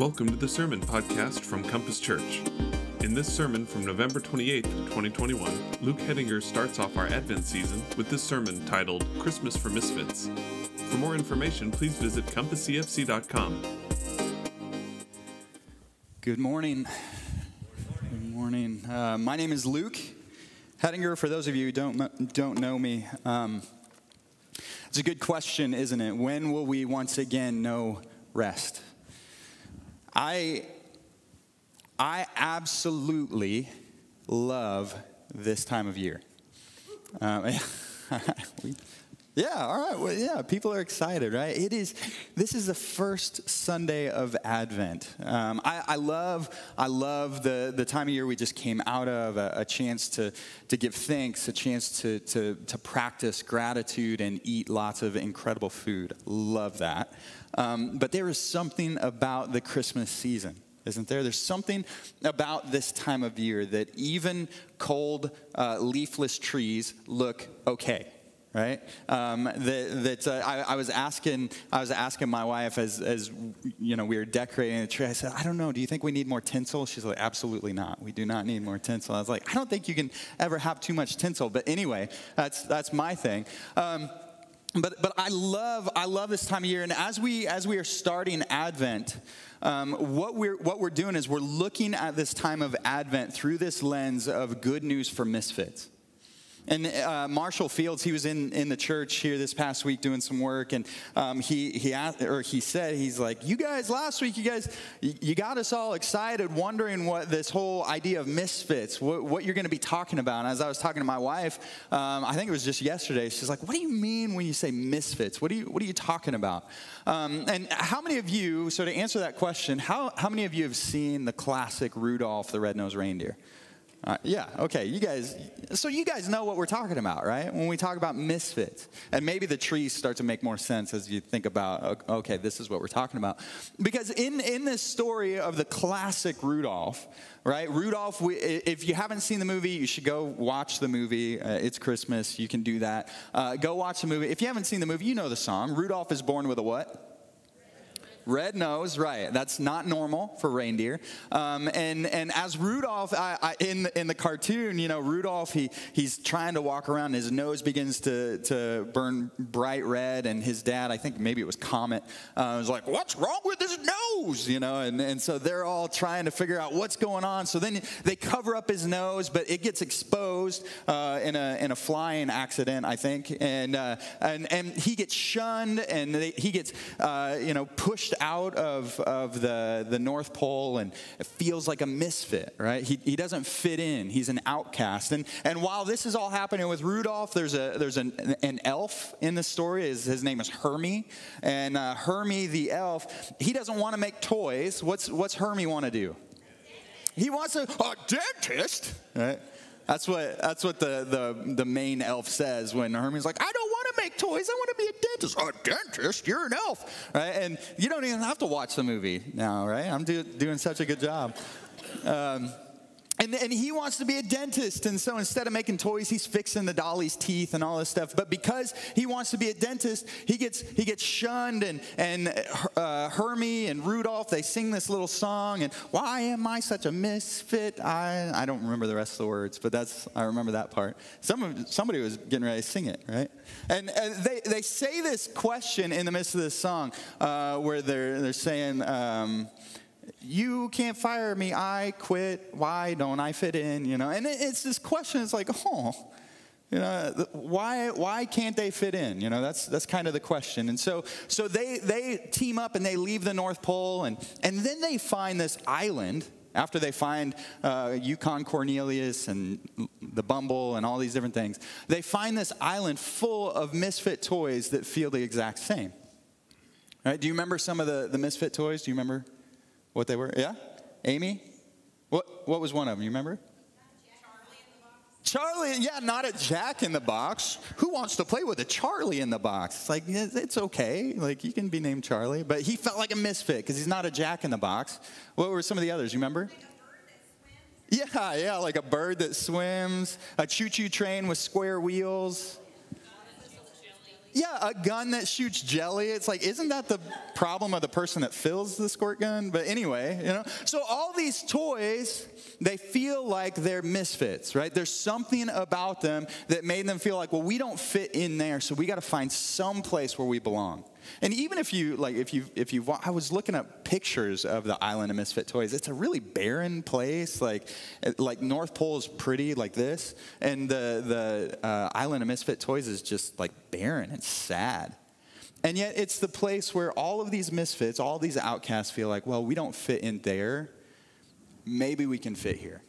Welcome to the Sermon Podcast from Compass Church. In this sermon from November 28, 2021, Luke Hedinger starts off our Advent season with this sermon titled Christmas for Misfits. For more information, please visit compasscfc.com. Good morning. Good morning. Uh, my name is Luke Hedinger. For those of you who don't, don't know me, um, it's a good question, isn't it? When will we once again know rest? I, I absolutely love this time of year. Um, yeah, all right. Well, yeah, people are excited, right? It is. This is the first Sunday of Advent. Um, I, I, love, I love the, the time of year we just came out of. A, a chance to to give thanks, a chance to to to practice gratitude and eat lots of incredible food. Love that. Um, but there is something about the Christmas season isn't there? There's something about this time of year that even cold, uh, leafless trees look okay right? Um, that, that uh, I, I, was asking, I was asking my wife as, as you know we were decorating the tree. I said, I don't know. Do you think we need more tinsel? She's like, Absolutely not. We do not need more tinsel. I was like, I don't think you can ever have too much tinsel. But anyway, that's that's my thing. Um, but but I love I love this time of year, and as we as we are starting Advent. Um, what, we're, what we're doing is we're looking at this time of Advent through this lens of good news for misfits. And uh, Marshall Fields, he was in, in the church here this past week doing some work, and um, he he asked, or he said, he's like, "You guys, last week, you guys, you got us all excited, wondering what this whole idea of misfits, what, what you're going to be talking about." And as I was talking to my wife, um, I think it was just yesterday, she's like, "What do you mean when you say misfits? What do you what are you talking about?" Um, and how many of you, so to answer that question, how how many of you have seen the classic Rudolph the Red-Nosed Reindeer? Uh, yeah, okay. You guys, so you guys know what we're talking about, right? When we talk about misfits. And maybe the trees start to make more sense as you think about, okay, this is what we're talking about. Because in, in this story of the classic Rudolph, right? Rudolph, we, if you haven't seen the movie, you should go watch the movie. Uh, it's Christmas, you can do that. Uh, go watch the movie. If you haven't seen the movie, you know the song. Rudolph is born with a what? Red nose, right. That's not normal for reindeer. Um, and, and as Rudolph, I, I, in, in the cartoon, you know, Rudolph, he, he's trying to walk around, his nose begins to, to burn bright red, and his dad, I think maybe it was Comet, uh, was like, What's wrong with his nose? You know, and, and so they're all trying to figure out what's going on. So then they cover up his nose, but it gets exposed uh, in, a, in a flying accident, I think. And, uh, and, and he gets shunned, and they, he gets, uh, you know, pushed out of, of the, the North Pole and feels like a misfit, right? He, he doesn't fit in. He's an outcast. And, and while this is all happening with Rudolph, there's, a, there's an, an elf in the story. His, his name is Hermie. And uh, Hermie the elf, he doesn't want to make toys. What's, what's Hermie want to do? He wants a, a dentist, right? That's what that's what the, the, the main elf says when Hermie's like, I don't make toys. I want to be a dentist. A dentist? You're an elf, right? And you don't even have to watch the movie now, right? I'm do, doing such a good job. Um, and, and he wants to be a dentist. And so instead of making toys, he's fixing the dolly's teeth and all this stuff. But because he wants to be a dentist, he gets, he gets shunned. And, and uh, Hermie and Rudolph, they sing this little song. And why am I such a misfit? I, I don't remember the rest of the words, but that's, I remember that part. Some, somebody was getting ready to sing it, right? And, and they, they say this question in the midst of this song uh, where they're, they're saying, um, you can't fire me, I quit, why don't I fit in, you know? And it's this question, it's like, oh, you know, why, why can't they fit in? You know, that's, that's kind of the question. And so, so they, they team up and they leave the North Pole, and, and then they find this island after they find uh, Yukon Cornelius and the Bumble and all these different things. They find this island full of misfit toys that feel the exact same. Right? Do you remember some of the, the misfit toys? Do you remember? What they were? Yeah? Amy? What, what was one of them? You remember? Charlie, Charlie, yeah, not a Jack in the Box. Who wants to play with a Charlie in the box? It's like, it's okay. Like, you can be named Charlie. But he felt like a misfit because he's not a Jack in the Box. What were some of the others? You remember? yeah, yeah, like a bird that swims, a choo choo train with square wheels. Yeah, a gun that shoots jelly. It's like, isn't that the problem of the person that fills the squirt gun? But anyway, you know. So all these toys, they feel like they're misfits, right? There's something about them that made them feel like, well, we don't fit in there, so we got to find some place where we belong. And even if you like, if you if you, I was looking up pictures of the island of misfit toys. It's a really barren place. Like like North Pole is pretty like this, and the the uh, island of misfit toys is just like barren and sad. And yet, it's the place where all of these misfits, all these outcasts feel like, well, we don't fit in there. Maybe we can fit here.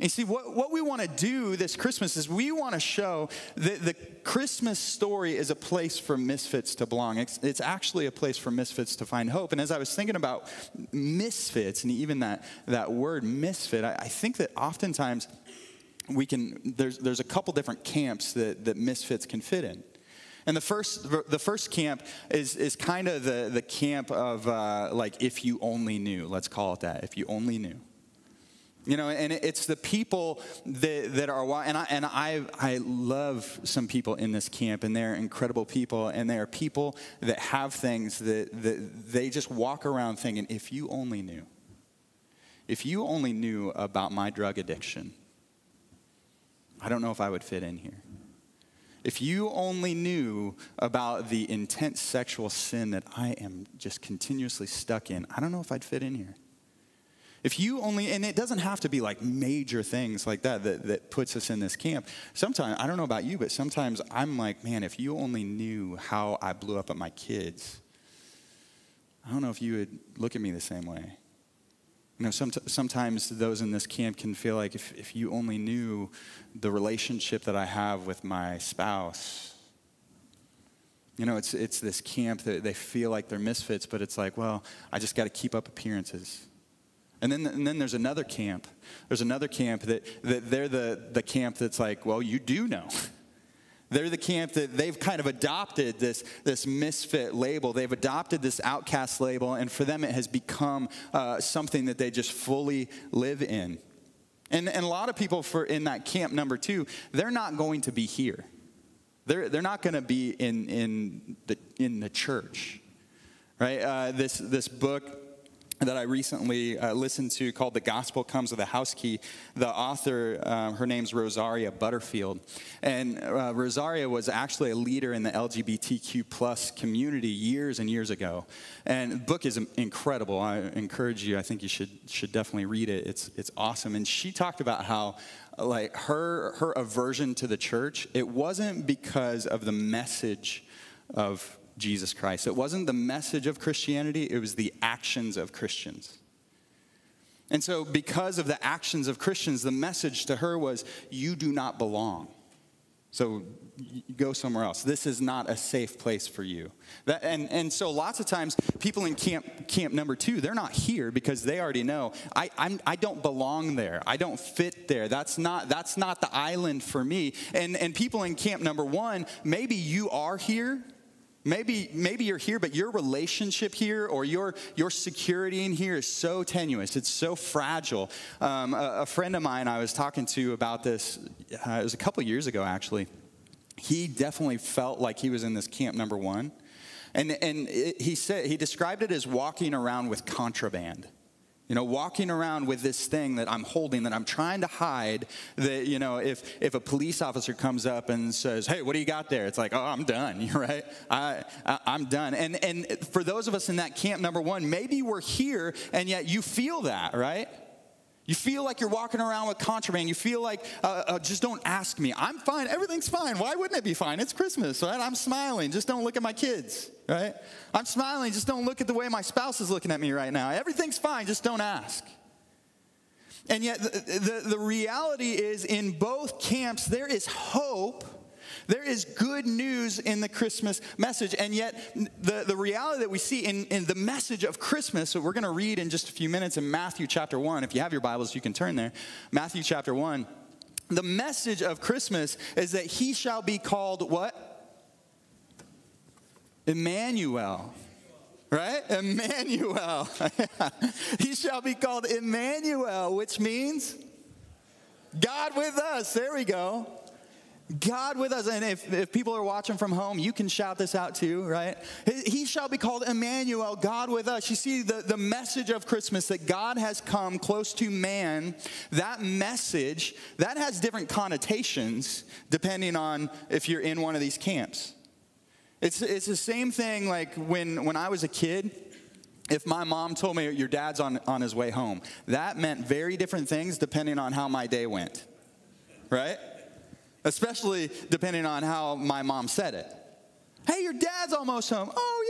And see, what, what we want to do this Christmas is we want to show that the Christmas story is a place for misfits to belong. It's, it's, actually a place for misfits to find hope. And as I was thinking about misfits, and even that, that word misfit, I, I think that oftentimes we can, there's, there's a couple different camps that, that misfits can fit in. And the first, the first camp is, is kind of the, the camp of uh, like, if you only knew, let's call it that, if you only knew. You know, and it's the people that, that are, and, I, and I, I love some people in this camp, and they're incredible people, and they are people that have things that, that they just walk around thinking, if you only knew, if you only knew about my drug addiction, I don't know if I would fit in here. If you only knew about the intense sexual sin that I am just continuously stuck in, I don't know if I'd fit in here. If you only, and it doesn't have to be like major things like that, that that puts us in this camp. Sometimes, I don't know about you, but sometimes I'm like, man, if you only knew how I blew up at my kids, I don't know if you would look at me the same way. You know, some, sometimes those in this camp can feel like if, if you only knew the relationship that I have with my spouse, you know, it's, it's this camp that they feel like they're misfits, but it's like, well, I just got to keep up appearances. And then, and then there's another camp. There's another camp that, that they're the, the camp that's like, well, you do know. They're the camp that they've kind of adopted this, this misfit label. They've adopted this outcast label, and for them it has become uh, something that they just fully live in. And, and a lot of people for, in that camp number two, they're not going to be here. They're, they're not going to be in, in, the, in the church. Right? Uh, this, this book that I recently uh, listened to called The Gospel Comes with a House Key. The author, uh, her name's Rosaria Butterfield. And uh, Rosaria was actually a leader in the LGBTQ plus community years and years ago. And the book is incredible. I encourage you, I think you should, should definitely read it. It's, it's awesome. And she talked about how like her, her aversion to the church, it wasn't because of the message of Jesus Christ. It wasn't the message of Christianity, it was the actions of Christians. And so, because of the actions of Christians, the message to her was, You do not belong. So, go somewhere else. This is not a safe place for you. That, and, and so, lots of times, people in camp, camp number two, they're not here because they already know, I, I'm, I don't belong there. I don't fit there. That's not, that's not the island for me. And, and people in camp number one, maybe you are here Maybe, maybe you're here, but your relationship here or your, your security in here is so tenuous. It's so fragile. Um, a, a, friend of mine I was talking to about this, uh, it was a couple years ago actually. He definitely felt like he was in this camp number one. And, and it, he said, he described it as walking around with contraband. You know, walking around with this thing that I'm holding that I'm trying to hide. That, you know, if, if a police officer comes up and says, hey, what do you got there? It's like, oh, I'm done, right? I, I, I'm done. And, and for those of us in that camp, number one, maybe we're here and yet you feel that, right? You feel like you're walking around with contraband. You feel like, uh, uh, just don't ask me. I'm fine. Everything's fine. Why wouldn't it be fine? It's Christmas, right? I'm smiling. Just don't look at my kids, right? I'm smiling. Just don't look at the way my spouse is looking at me right now. Everything's fine. Just don't ask. And yet, the, the, the reality is, in both camps, there is hope there is good news in the Christmas message, and yet the, the reality that we see in, in the message of Christmas, so we're going to read in just a few minutes in Matthew chapter 1. If you have your Bibles, you can turn there. Matthew chapter 1. The message of Christmas is that he shall be called what? Emmanuel right? Emmanuel. he shall be called Emmanuel, which means God with us. There we go. God with us. And if, if people are watching from home, you can shout this out too, right? He shall be called Emmanuel, God with us. You see, the, the message of Christmas that God has come close to man, that message, that has different connotations depending on if you're in one of these camps. It's, it's the same thing like when, when I was a kid if my mom told me your dad's on, on his way home, that meant very different things depending on how my day went, right? Especially depending on how my mom said it. Hey, your dad's almost home. Oh,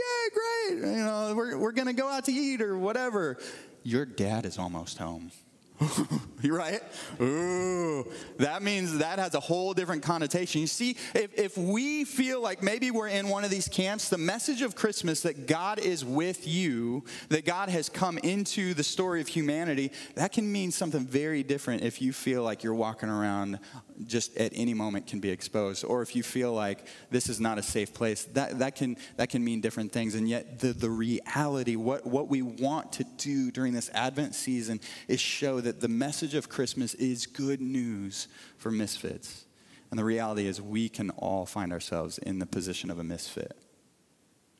yeah, great. You know, we're, we're going to go out to eat or whatever. Your dad is almost home. right? Ooh, that means that has a whole different connotation. You see, if, if we feel like maybe we're in one of these camps, the message of Christmas that God is with you, that God has come into the story of humanity, that can mean something very different if you feel like you're walking around just at any moment can be exposed, or if you feel like this is not a safe place, that, that, can, that can mean different things. And yet, the, the reality, what, what we want to do during this Advent season is show that the message of Christmas is good news for misfits. And the reality is, we can all find ourselves in the position of a misfit.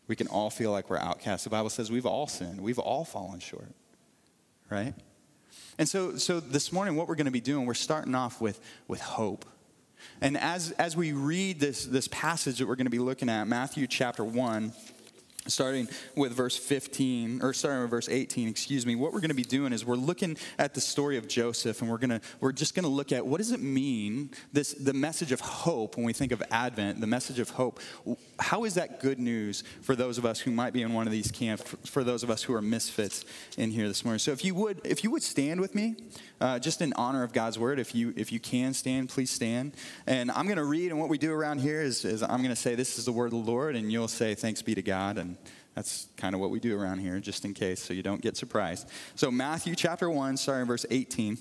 We can all feel like we're outcasts. The Bible says we've all sinned, we've all fallen short, right? And so, so this morning, what we're going to be doing, we're starting off with, with hope. And as, as we read this, this passage that we're going to be looking at, Matthew chapter 1, starting with verse 15 or starting with verse 18 excuse me what we're going to be doing is we're looking at the story of joseph and we're going to we're just going to look at what does it mean this the message of hope when we think of advent the message of hope. How is that good news for those of us who might be in one of these camps for those of us who are misfits in here this morning? So if you would if you would stand with me uh, just in honor of god's word if you if you can stand please stand. And i'm going to read and what we do around here is, is i'm going to say this is the word of the lord and you'll say thanks be to god and that's kind of what we do around here, just in case, so you don't get surprised. So, Matthew chapter 1, starting verse 18,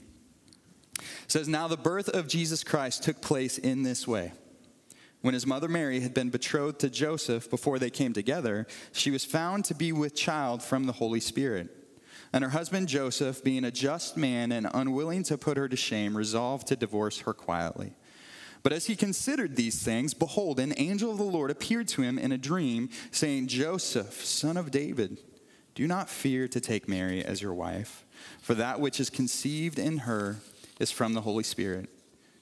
says, Now the birth of Jesus Christ took place in this way. When his mother Mary had been betrothed to Joseph before they came together, she was found to be with child from the Holy Spirit. And her husband Joseph, being a just man and unwilling to put her to shame, resolved to divorce her quietly. But as he considered these things, behold, an angel of the Lord appeared to him in a dream, saying, Joseph, son of David, do not fear to take Mary as your wife, for that which is conceived in her is from the Holy Spirit.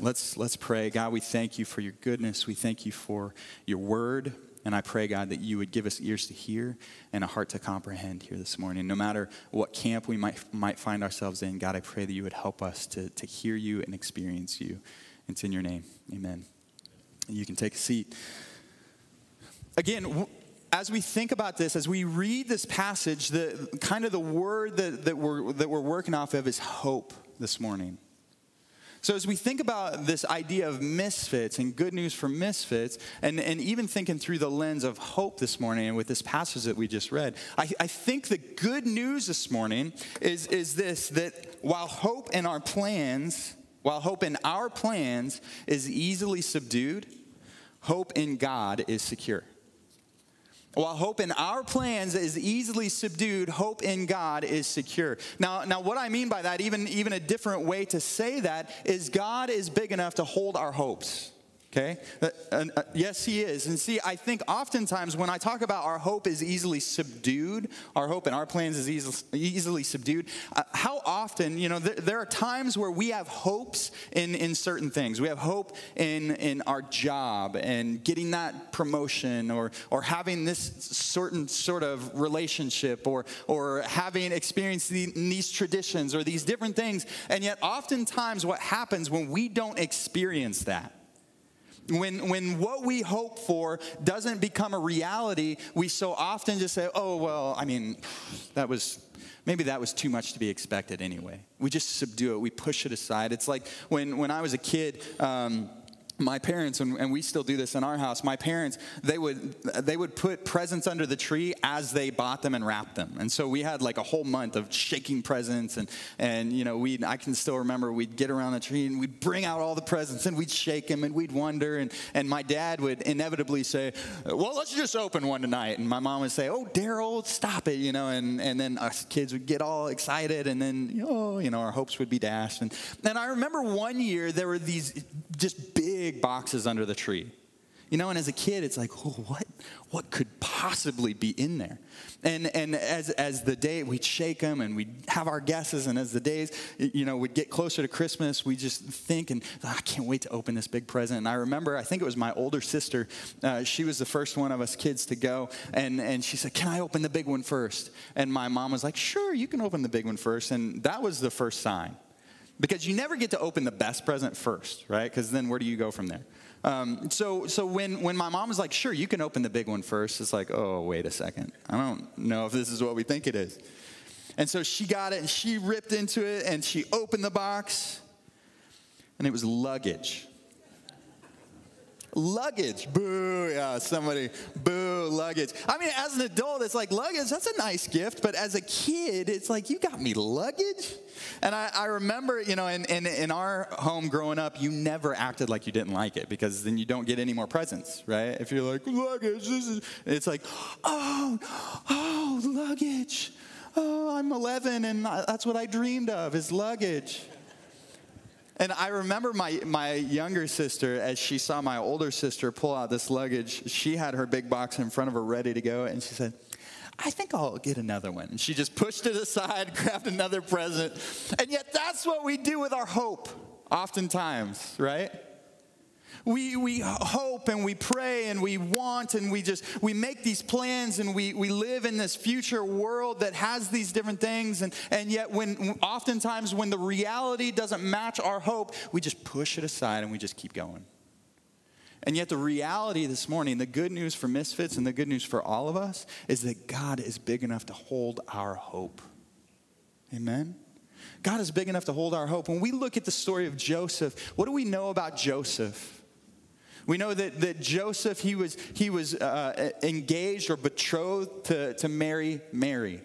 Let's, let's pray. God, we thank you for your goodness. We thank you for your word. And I pray, God, that you would give us ears to hear and a heart to comprehend here this morning. No matter what camp we might, might find ourselves in, God, I pray that you would help us to, to hear you and experience you. It's in your name. Amen. You can take a seat. Again, as we think about this, as we read this passage, the kind of the word that, that, we're, that we're working off of is hope this morning. So, as we think about this idea of misfits and good news for misfits, and, and even thinking through the lens of hope this morning and with this passage that we just read, I, I think the good news this morning is, is this that while hope in our plans, while hope in our plans is easily subdued, hope in God is secure. While hope in our plans is easily subdued, hope in God is secure. Now, now what I mean by that, even, even a different way to say that, is God is big enough to hold our hopes. Okay? Uh, uh, yes, he is. And see, I think oftentimes when I talk about our hope is easily subdued, our hope and our plans is easily, subdued, uh, how often, you know, there, there, are times where we have hopes in, in certain things. We have hope in, in our job and getting that promotion or, or having this certain sort of relationship or, or having experienced the, these traditions or these different things. And yet, oftentimes, what happens when we don't experience that, when, when what we hope for doesn't become a reality, we so often just say, oh, well, I mean, that was, maybe that was too much to be expected anyway. We just subdue it, we push it aside. It's like when, when I was a kid, um, my parents and, we still do this in our house my parents they would they would put presents under the tree as they bought them and wrapped them. And so we had like a whole month of shaking presents and and you know we i can still remember we'd get around the tree and we'd bring out all the presents and we'd shake them and we'd wonder. And and my dad would inevitably say well let's just open one tonight. And my mom would say oh daryl stop it you know and and then us kids would get all excited and then oh you know our hopes would be dashed. And and i remember one year there were these just big big boxes under the tree. You know, and as a kid, it's like, oh, what, what could possibly be in there? And, and as, as the day, we'd shake them and we'd have our guesses. And as the days, you know, would get closer to Christmas, we just think, and oh, I can't wait to open this big present. And I remember, I think it was my older sister. Uh, she was the first one of us kids to go. And, and she said, Can I open the big one first? And my mom was like, Sure, you can open the big one first. And that was the first sign because you never get to open the best present first, right? Because then where do you go from there? Um, so so when, when my mom was like, sure, you can open the big one first, it's like, oh, wait a second. I don't know if this is what we think it is. And so she got it and she ripped into it and she opened the box and it was luggage. Luggage, boo, yeah, somebody, boo, luggage. I mean, as an adult, it's like luggage, that's a nice gift, but as a kid, it's like, you got me luggage? And I, I remember, you know, in, in, in our home growing up, you never acted like you didn't like it because then you don't get any more presents, right? If you're like, luggage, this is, it's like, oh, oh, luggage. Oh, I'm 11 and that's what I dreamed of is luggage. And I remember my, my younger sister, as she saw my older sister pull out this luggage, she had her big box in front of her ready to go, and she said, I think I'll get another one. And she just pushed it aside, grabbed another present. And yet, that's what we do with our hope, oftentimes, right? We, we hope and we pray and we want and we just we make these plans and we, we live in this future world that has these different things and, and yet when oftentimes when the reality doesn't match our hope we just push it aside and we just keep going and yet the reality this morning the good news for misfits and the good news for all of us is that god is big enough to hold our hope amen God is big enough to hold our hope. When we look at the story of Joseph, what do we know about Joseph? We know that, that Joseph, he was, he was uh, engaged or betrothed to, to marry Mary.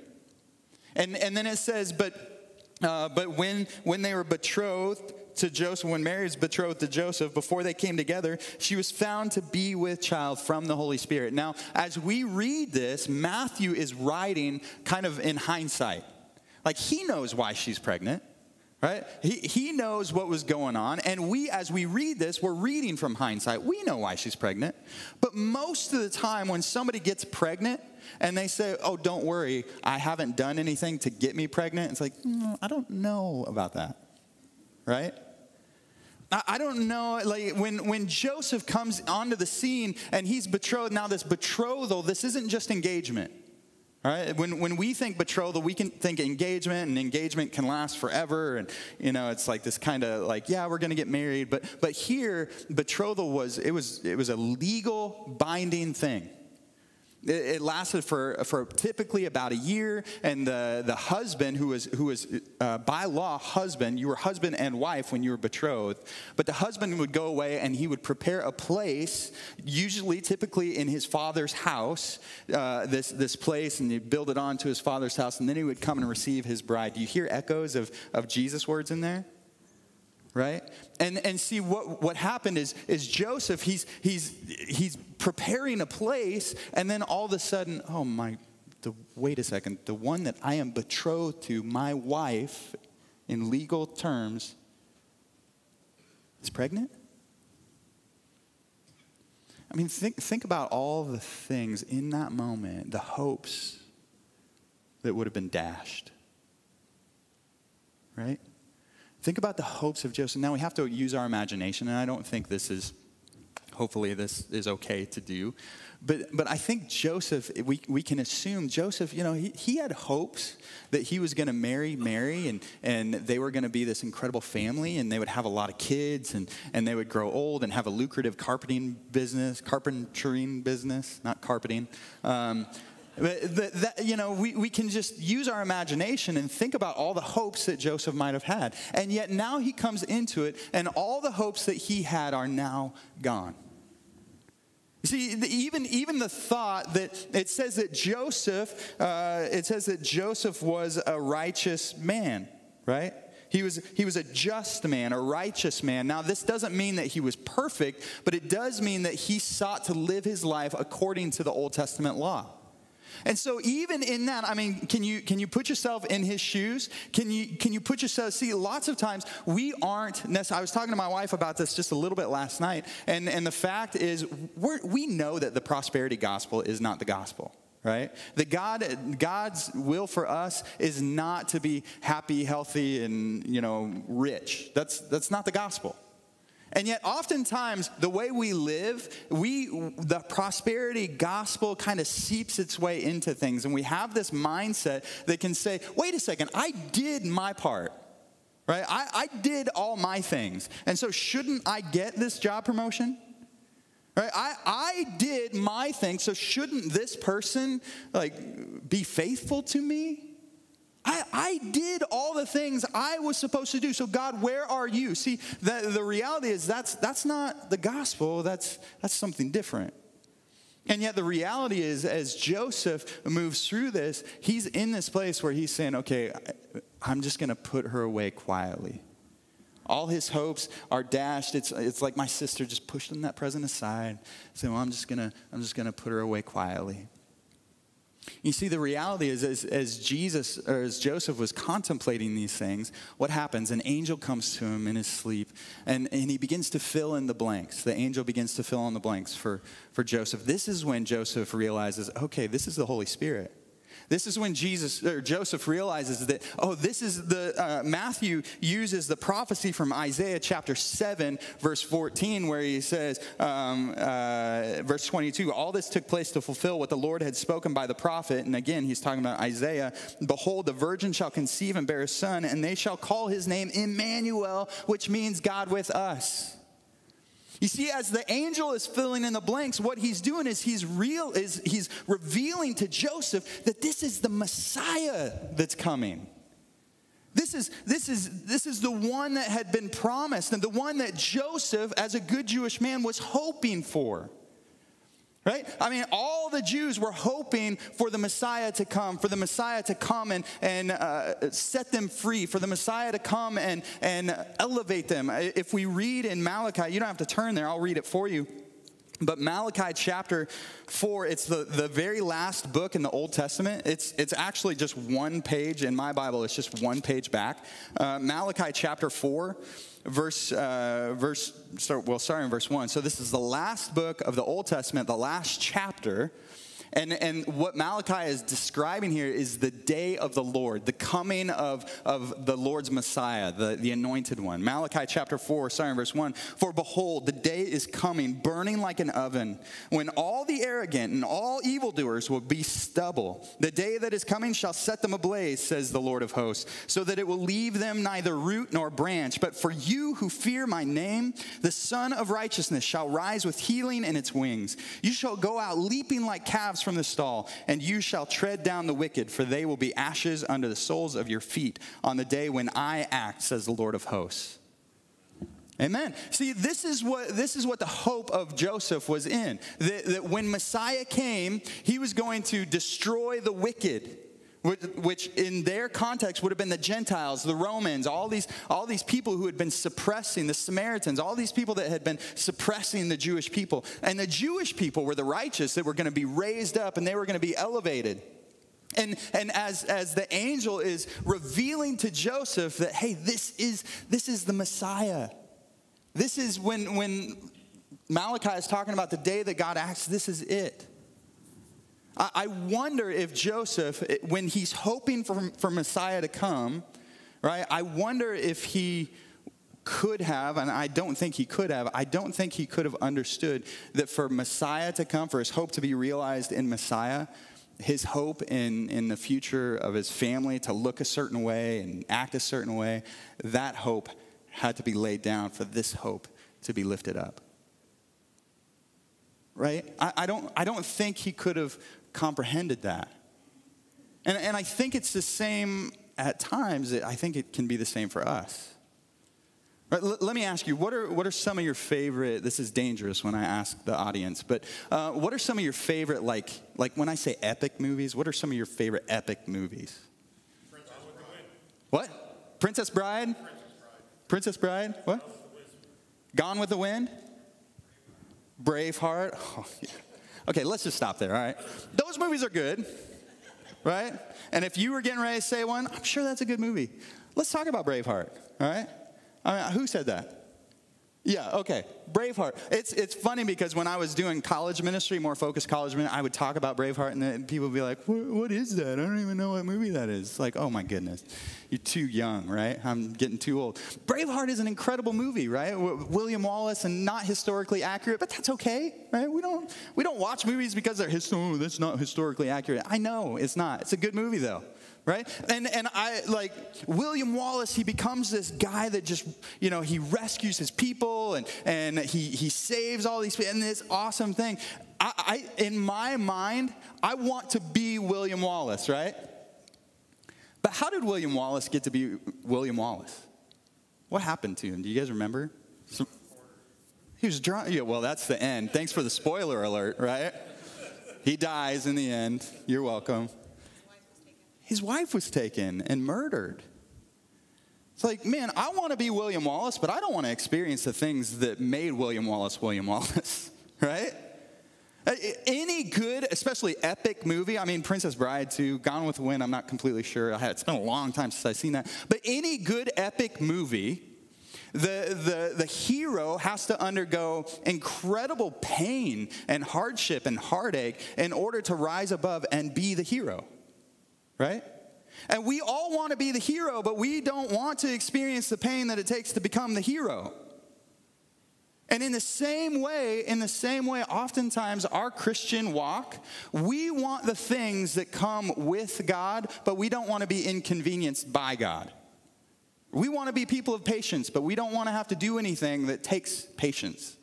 And, and then it says, but, uh, but when, when they were betrothed to Joseph, when Mary was betrothed to Joseph, before they came together, she was found to be with child from the Holy Spirit. Now, as we read this, Matthew is writing kind of in hindsight. Like he knows why she's pregnant right? He, he knows what was going on. And we, as we read this, we're reading from hindsight. We know why she's pregnant. But most of the time, when somebody gets pregnant and they say, Oh, don't worry, I haven't done anything to get me pregnant, it's like, mm, I don't know about that, right? I don't know, like when, when Joseph comes onto the scene and he's betrothed, now this betrothal, this isn't just engagement. Right? When, when we think betrothal, we can think engagement, and engagement can last forever. And, you know, it's like this kind of like, yeah, we're going to get married. But, but here, betrothal was, it was, it was a legal binding thing. It, lasted for, for typically about a year, and the, the husband, who was, who was uh, by law husband, you were husband and wife when you were betrothed, but the husband would go away and he would prepare a place, usually, typically in his father's house, uh, this, this place, and he'd build it onto his father's house, and then he would come and receive his bride. Do you hear echoes of, of Jesus' words in there? Right? And and see what what happened is is joseph he's he's he's preparing a place and then all of a sudden oh my the wait a second the one that i am betrothed to my wife in legal terms is pregnant? I mean think think about all the things in that moment the hopes that would have been dashed right Think about the hopes of Joseph. Now we have to use our imagination, and I don't think this is, hopefully, this is okay to do. But, but I think Joseph, we, we can assume Joseph, you know, he, he had hopes that he was going to marry Mary and, and they were going to be this incredible family and they would have a lot of kids and, and they would grow old and have a lucrative carpeting business, carpentering business, not carpeting. Um, That, that, you know, we, we can just use our imagination and think about all the hopes that Joseph might have had. And yet now he comes into it, and all the hopes that he had are now gone. You see, even, even the thought that it says that Joseph, uh, it says that Joseph was a righteous man, right? He was, he was a just man, a righteous man. Now, this doesn't mean that he was perfect, but it does mean that he sought to live his life according to the Old Testament law. And so even in that, I mean, can you can you put yourself in his shoes? Can you can you put yourself see lots of times we aren't necessarily I was talking to my wife about this just a little bit last night, and, and the fact is we we know that the prosperity gospel is not the gospel right? That god god's will for us is not to be happy healthy and you know rich. That's that's not the gospel and yet, oftentimes, the way we live, we, the prosperity gospel kind of seeps its way into things. And we have this mindset that can say, wait a second, I did my part, right? I, I did all my things. And so, shouldn't I get this job promotion? Right? I, I did my thing, so shouldn't this person like be faithful to me? I, I did all the things I was supposed to do. So, God, where are you? See, the, the reality is that's, that's not the gospel, that's, that's something different. And yet, the reality is, as Joseph moves through this, he's in this place where he's saying, okay, I'm just going to put her away quietly. All his hopes are dashed. It's, it's like my sister just pushed that present aside, saying, well, I'm just going to I'm just going to put her away quietly. You see, the reality is, as, as, Jesus or as Joseph was contemplating these things, what happens? An angel comes to him in his sleep, and, and he begins to fill in the blanks. The angel begins to fill in the blanks for, for Joseph. This is when Joseph realizes, okay, this is the Holy Spirit. This is when Jesus or Joseph realizes that, oh, this is the, uh, Matthew uses the prophecy from Isaiah chapter 7, verse 14, where he says, um, uh, verse 22, all this took place to fulfill what the Lord had spoken by the prophet. And again, he's talking about Isaiah. Behold, the virgin shall conceive and bear a son, and they shall call his name Emmanuel, which means God with us. You see, as the angel is filling in the blanks, what he's doing is he's real is he's revealing to Joseph that this is the Messiah that's coming. This is, this, is, this is the one that had been promised and the one that Joseph, as a good Jewish man, was hoping for. Right? I mean, all the Jews were hoping for the Messiah to come, for the Messiah to come and, and uh, set them free, for the Messiah to come and, and elevate them. If we read in Malachi, you don't have to turn there, I'll read it for you. But Malachi chapter 4, it's the, the very last book in the Old Testament. It's, it's actually just one page in my Bible, it's just one page back. Uh, Malachi chapter 4 verse, uh, verse start, well, starting in verse 1. So this is the last book of the Old Testament, the last chapter. And, and what Malachi is describing here is the day of the Lord, the coming of, of the Lord's Messiah, the, the anointed one. Malachi chapter 4, starting verse 1 For behold, the day is coming, burning like an oven, when all the arrogant and all evildoers will be stubble. The day that is coming shall set them ablaze, says the Lord of hosts, so that it will leave them neither root nor branch. But for you who fear my name, the Sun of righteousness shall rise with healing in its wings. You shall go out leaping like calves from the stall, and you shall tread down the wicked, for they will be ashes under the soles of your feet on the day when I act, says the Lord of hosts. Amen. See, this is what this is what the hope of Joseph was in. That, that when Messiah came, he was going to destroy the wicked which in their context would have been the Gentiles, the Romans, all these, all these people who had been suppressing, the Samaritans, all these people that had been suppressing the Jewish people. And the Jewish people were the righteous that were going to be raised up and they were going to be elevated. And, and as, as the angel is revealing to Joseph that, hey, this is, this is the Messiah. This is when, when Malachi is talking about the day that God acts, this is it. I wonder if Joseph, eh, when he's hoping for, for Messiah to come, right, I wonder if he could have, and I don't think he could have, I don't think he could have understood that for Messiah to come, for his hope to be realized in Messiah, his hope in, in the future of his family to look a certain way and act a certain way, that hope had to be laid down for this hope to be lifted up. Right? I, I don't, I don't think he could have comprehended that. And, and I think it's the same at times. I think it can be the same for us. Right, l- let me ask you, what are, what are some of your favorite, this is dangerous when I ask the audience, but uh, what are some of your favorite, like, like when I say epic movies, what are some of your favorite epic movies? Princess What? Princess Bride? Princess Bride? What? Gone with the Wind? Braveheart? Oh, yeah. Okay, let's just stop there, all right? Those movies are good, right? And if you were getting ready to say one, I'm sure that's a good movie. Let's talk about Braveheart, all right? Who said that? Yeah, okay. Braveheart. It's, it's funny because when I was doing college ministry, more focused college ministry, I would talk about Braveheart and then people would be like, what is that? I don't even know what movie that is. It's like, oh my goodness. You're too young, right? I'm getting too old. Braveheart is an incredible movie, right? William Wallace and not historically accurate, but that's okay, right? We don't, we don't watch movies because they're, oh, that's not historically accurate. I know it's not. It's a good movie though right? And and I like William Wallace, he becomes this guy that just, you know, he rescues his people and and he he saves all these people and this awesome thing. I, I in my mind, I want to be William Wallace, right? But how did William Wallace get to be William Wallace? What happened to him? Do you guys remember? He was drunk. Yeah, well, that's the end. Thanks for the spoiler alert, right? He dies in the end. You're welcome his wife was taken and murdered. It's like, man, I want to be William Wallace, but I don't want to experience the things that made William Wallace William Wallace, right? Any good, especially epic movie, I mean, Princess Bride too, Gone with the Wind, I'm not completely sure. I had, it's been a long time since I've seen that. But any good epic movie, the, the, the hero has to undergo incredible pain and hardship and heartache in order to rise above and be the hero right? And we all want to be the hero, but we don't want to experience the pain that it takes to become the hero. And in the same way, in the same way, oftentimes our Christian walk, we want the things that come with God, but we don't want to be inconvenienced by God. We want to be people of patience, but we don't want to have to do anything that takes patience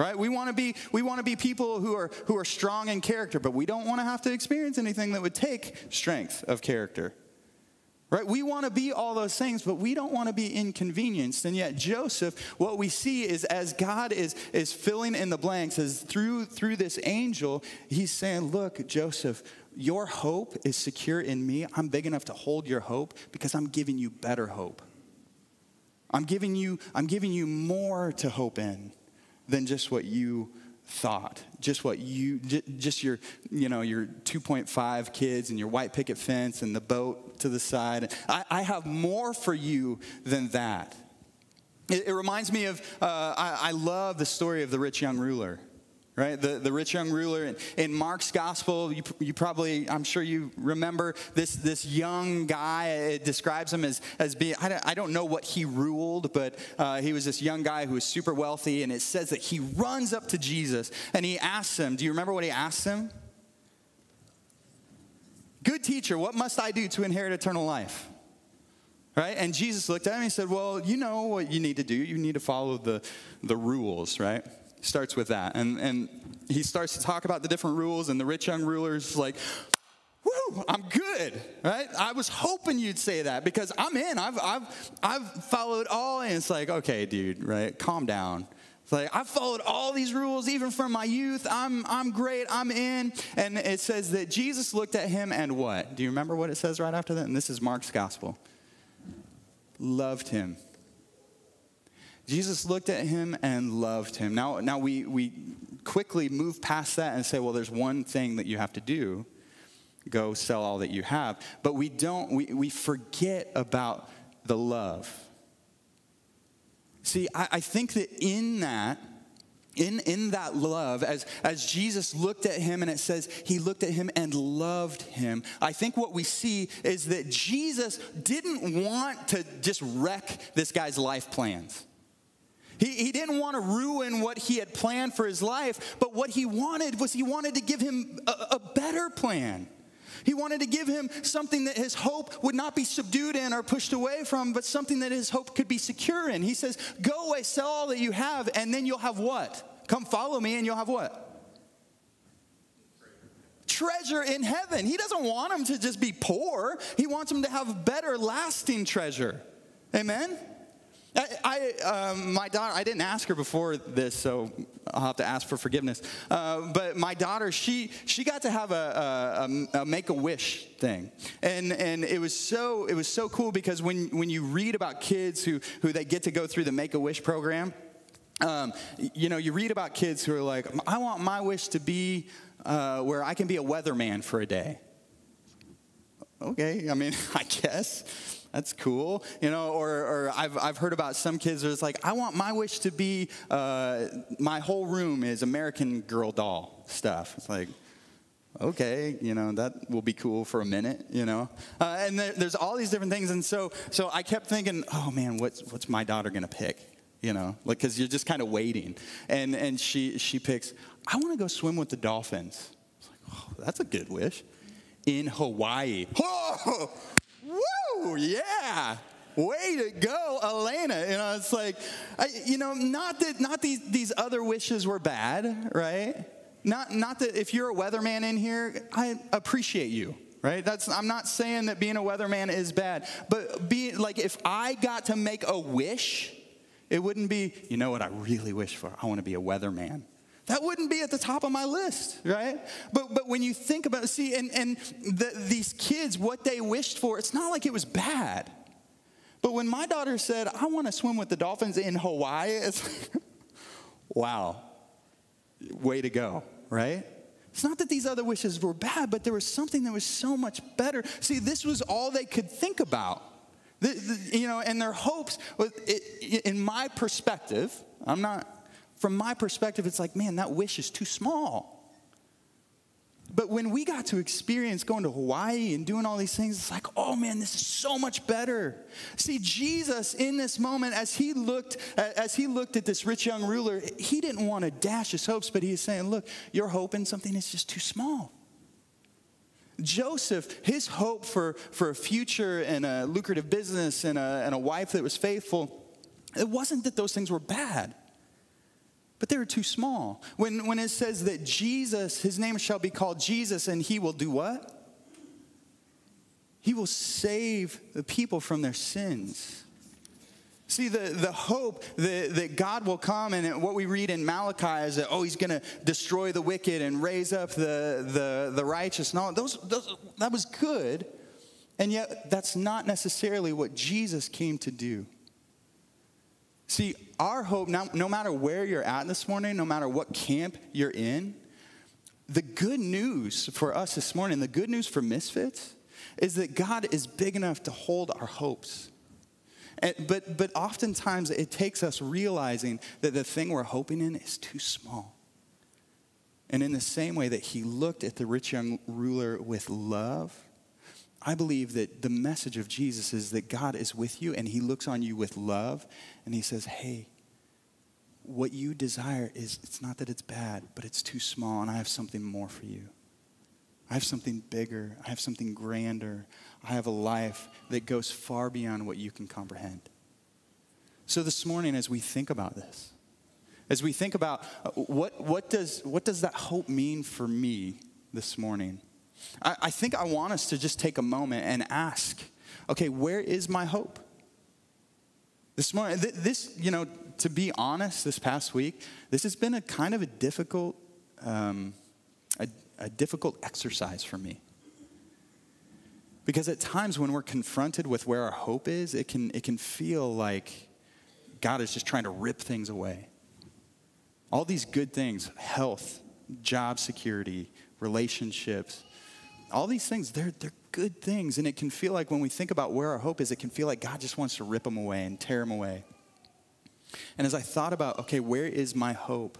right? We want to be we want to be people who are who are strong in character but we don't want to have to experience anything that would take strength of character right? We want to be all those things but we don't want to be inconvenienced. And yet joseph what we see is as god is is filling in the blanks as through through this angel he's saying look joseph your hope is secure in me. I'm big enough to hold your hope because i'm giving you better hope. I'm giving you i'm giving you more to hope in than just what you thought. Just what you just your you know your 2.5 kids and your white picket fence and the boat to the side. I, I have more for you than that. It, it reminds me of uh, I, I love the story of the rich young ruler right? The, the rich young ruler. In, in Mark's gospel, you, you probably, I'm sure you remember this, this young guy. It describes him as, as being, I don't, I don't know what he ruled, but uh, he was this young guy who was super wealthy. And it says that he runs up to Jesus and he asks him, Do you remember what he asks him? Good teacher, what must I do to inherit eternal life? Right? And Jesus looked at him and he said, Well, you know what you need to do. You need to follow the, the rules, right? Starts with that. And, and he starts to talk about the different rules, and the rich young ruler's like, Woo, I'm good, right? I was hoping you'd say that because I'm in. I've, I've, I've followed all, and it's like, okay, dude, right? Calm down. It's like, I've followed all these rules, even from my youth. I'm, I'm great. I'm in. And it says that Jesus looked at him and what? Do you remember what it says right after that? And this is Mark's gospel. Loved him Jesus looked at him and loved him. Now, now we, we quickly move past that and say, well, there's one thing that you have to do go sell all that you have. But we don't, we, we forget about the love. See, I, I think that in that, in, in that love, as, as Jesus looked at him and it says he looked at him and loved him, I think what we see is that Jesus didn't want to just wreck this guy's life plans. He, he didn't want to ruin what he had planned for his life, but what he wanted was he wanted to give him a, a better plan. He wanted to give him something that his hope would not be subdued in or pushed away from, but something that his hope could be secure in. He says, Go away, sell all that you have, and then you'll have what? Come follow me, and you'll have what? treasure in heaven. He doesn't want them to just be poor, He wants them to have better, lasting treasure. Amen? I, I um, my daughter, I didn't ask her before this, so I'll have to ask for forgiveness. Uh, but my daughter, she she got to have a, a, a make a wish thing, and and it was so it was so cool because when when you read about kids who who they get to go through the make a wish program, um, you know, you read about kids who are like, I want my wish to be uh, where I can be a weatherman for a day. Okay, I mean, I guess that's cool. You know or, or I've, I've heard about some kids it's like i want my wish to be uh, my whole room is american girl doll stuff. It's like okay you know that will be cool for a minute you know? Uh, and there, there's all these different things and so so i kept thinking oh man what's what's my daughter gonna pick? You know like because you're just kind of waiting. And and she she picks i want to go swim with the dolphins. It's like oh that's a good wish. In hawaii. Oh, woo, yeah. Way to go, Elena. You know, it's like, I, you know, not that not these these other wishes were bad, right? Not not that if you're a weatherman in here, I appreciate you, right? That's I'm not saying that being a weatherman is bad, but be like if I got to make a wish, it wouldn't be, you know what I really wish for? I want to be a weatherman. That wouldn't be at the top of my list, right? But, but when you think about see, and, and the, these kids, what they wished for, it's not like it was bad. But when my daughter said, I want to swim with the dolphins in Hawaii, it's like, wow, way to go, right? It's not that these other wishes were bad, but there was something that was so much better. See, this was all they could think about. The, the, you know, and their hopes, in my perspective, I'm not from my perspective, it's like, man, that wish is too small. But when we got to experience going to Hawaii and doing all these things, it's like, oh man, this is so much better. See, Jesus in this moment, as he looked, as he looked at this rich young ruler, he didn't want to dash his hopes, but he's saying, look, you're hoping something that's just too small. Joseph, his hope for, for a future and a lucrative business and a, and a wife that was faithful, it wasn't that those things were bad but they were too small. When, when it says that Jesus, his name shall be called Jesus, and he will do what? He will save the people from their sins. See, the, the hope that, that God will come, and what we read in Malachi is that, oh, he's going to destroy the wicked and raise up the, the, the righteous. No, those, those, that was good. And yet, that's not necessarily what Jesus came to do. See, our hope, no, matter where you're at this morning, no matter what camp you're in, the good news for us this morning, the good news for misfits, is that God is big enough to hold our hopes. But, but oftentimes it takes us realizing that the thing we're hoping in is too small. And in the same way that he looked at the rich young ruler with love, I believe that the message of Jesus is that God is with you and he looks on you with love and he says, Hey, what you desire is, it's not that it's bad, but it's too small and I have something more for you. I have something bigger. I have something grander. I have a life that goes far beyond what you can comprehend. So this morning, as we think about this, as we think about uh, what, what, does, what does that hope mean for me this morning? I, I think I want us to just take a moment and ask okay, where is my hope? This morning, this, you know, to be honest, this past week, this has been a kind of a difficult, um, a, a difficult exercise for me. Because at times when we're confronted with where our hope is, it can, it can feel like God is just trying to rip things away. All these good things health, job security, relationships, all these things, they're, they're good things. And it can feel like when we think about where our hope is, it can feel like God just wants to rip them away and tear them away. And as I thought about, okay, where is my hope?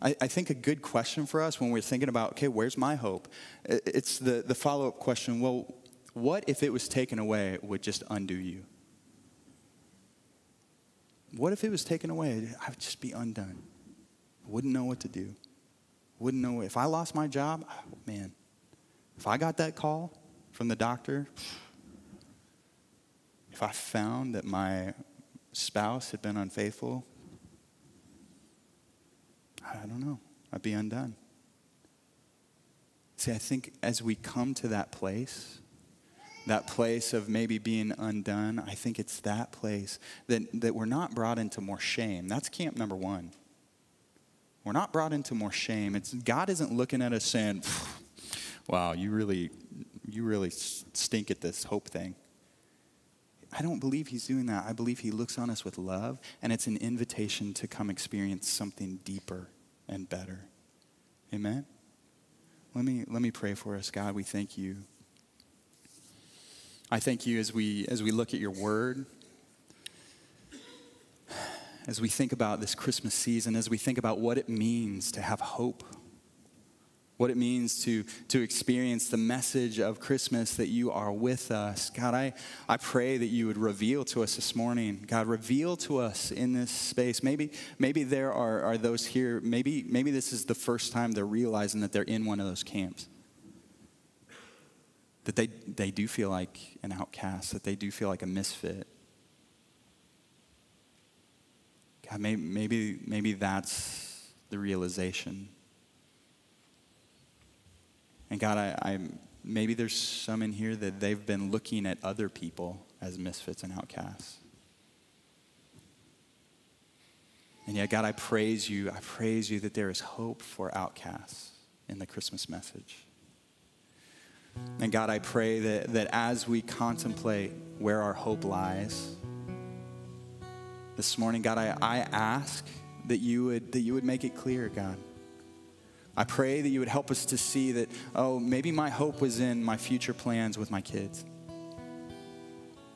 I, I think a good question for us when we're thinking about, okay, where's my hope? It's the, the follow up question well, what if it was taken away would just undo you? What if it was taken away? I would just be undone. Wouldn't know what to do. Wouldn't know if I lost my job, oh, man, if I got that call from the doctor, if I found that my spouse had been unfaithful, I don't know. I'd be undone. See, I think as we come to that place, that place of maybe being undone, I think it's that place that, that we're not brought into more shame. That's camp number one. We're not brought into more shame. It's, God isn't looking at us saying, wow, you really, you really stink at this hope thing. I don't believe he's doing that. I believe he looks on us with love, and it's an invitation to come experience something deeper and better. Amen? Let me, let me pray for us. God, we thank you. I thank you as we, as we look at your word, as we think about this Christmas season, as we think about what it means to have hope what it means to, to experience the message of Christmas that you are with us. God, I, I pray that you would reveal to us this morning. God, reveal to us in this space. Maybe, maybe there are, are those here, maybe, maybe this is the first time they're realizing that they're in one of those camps. That they, they do feel like an outcast, that they do feel like a misfit. God, maybe, maybe, maybe that's the realization and God, I, I, maybe there's some in here that they've been looking at other people as misfits and outcasts. And yet, God, I praise you. I praise you that there is hope for outcasts in the Christmas message. And God, I pray that, that as we contemplate where our hope lies, this morning, God, I, I ask that you, would, that you would make it clear, God. I pray that you would help us to see that, oh, maybe my hope was in my future plans with my kids.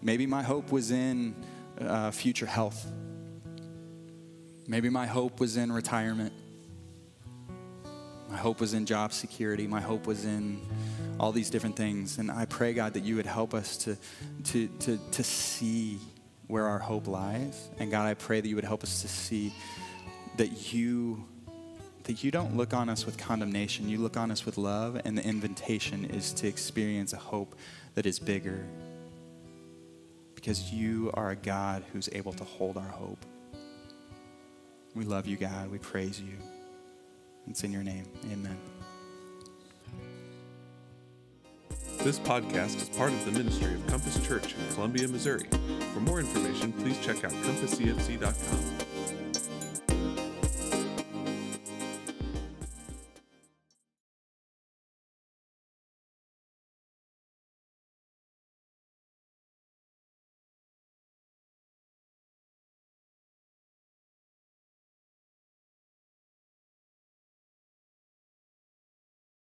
Maybe my hope was in uh, future health. Maybe my hope was in retirement. My hope was in job security. My hope was in all these different things. And I pray, God, that you would help us to, to, to, to see where our hope lies. And God, I pray that you would help us to see that you that you don't look on us with condemnation. You look on us with love, and the invitation is to experience a hope that is bigger. Because you are a God who's able to hold our hope. We love you, God. We praise you. It's in your name. Amen. This podcast is part of the ministry of Compass Church in Columbia, Missouri. For more information, please check out compasscfc.com.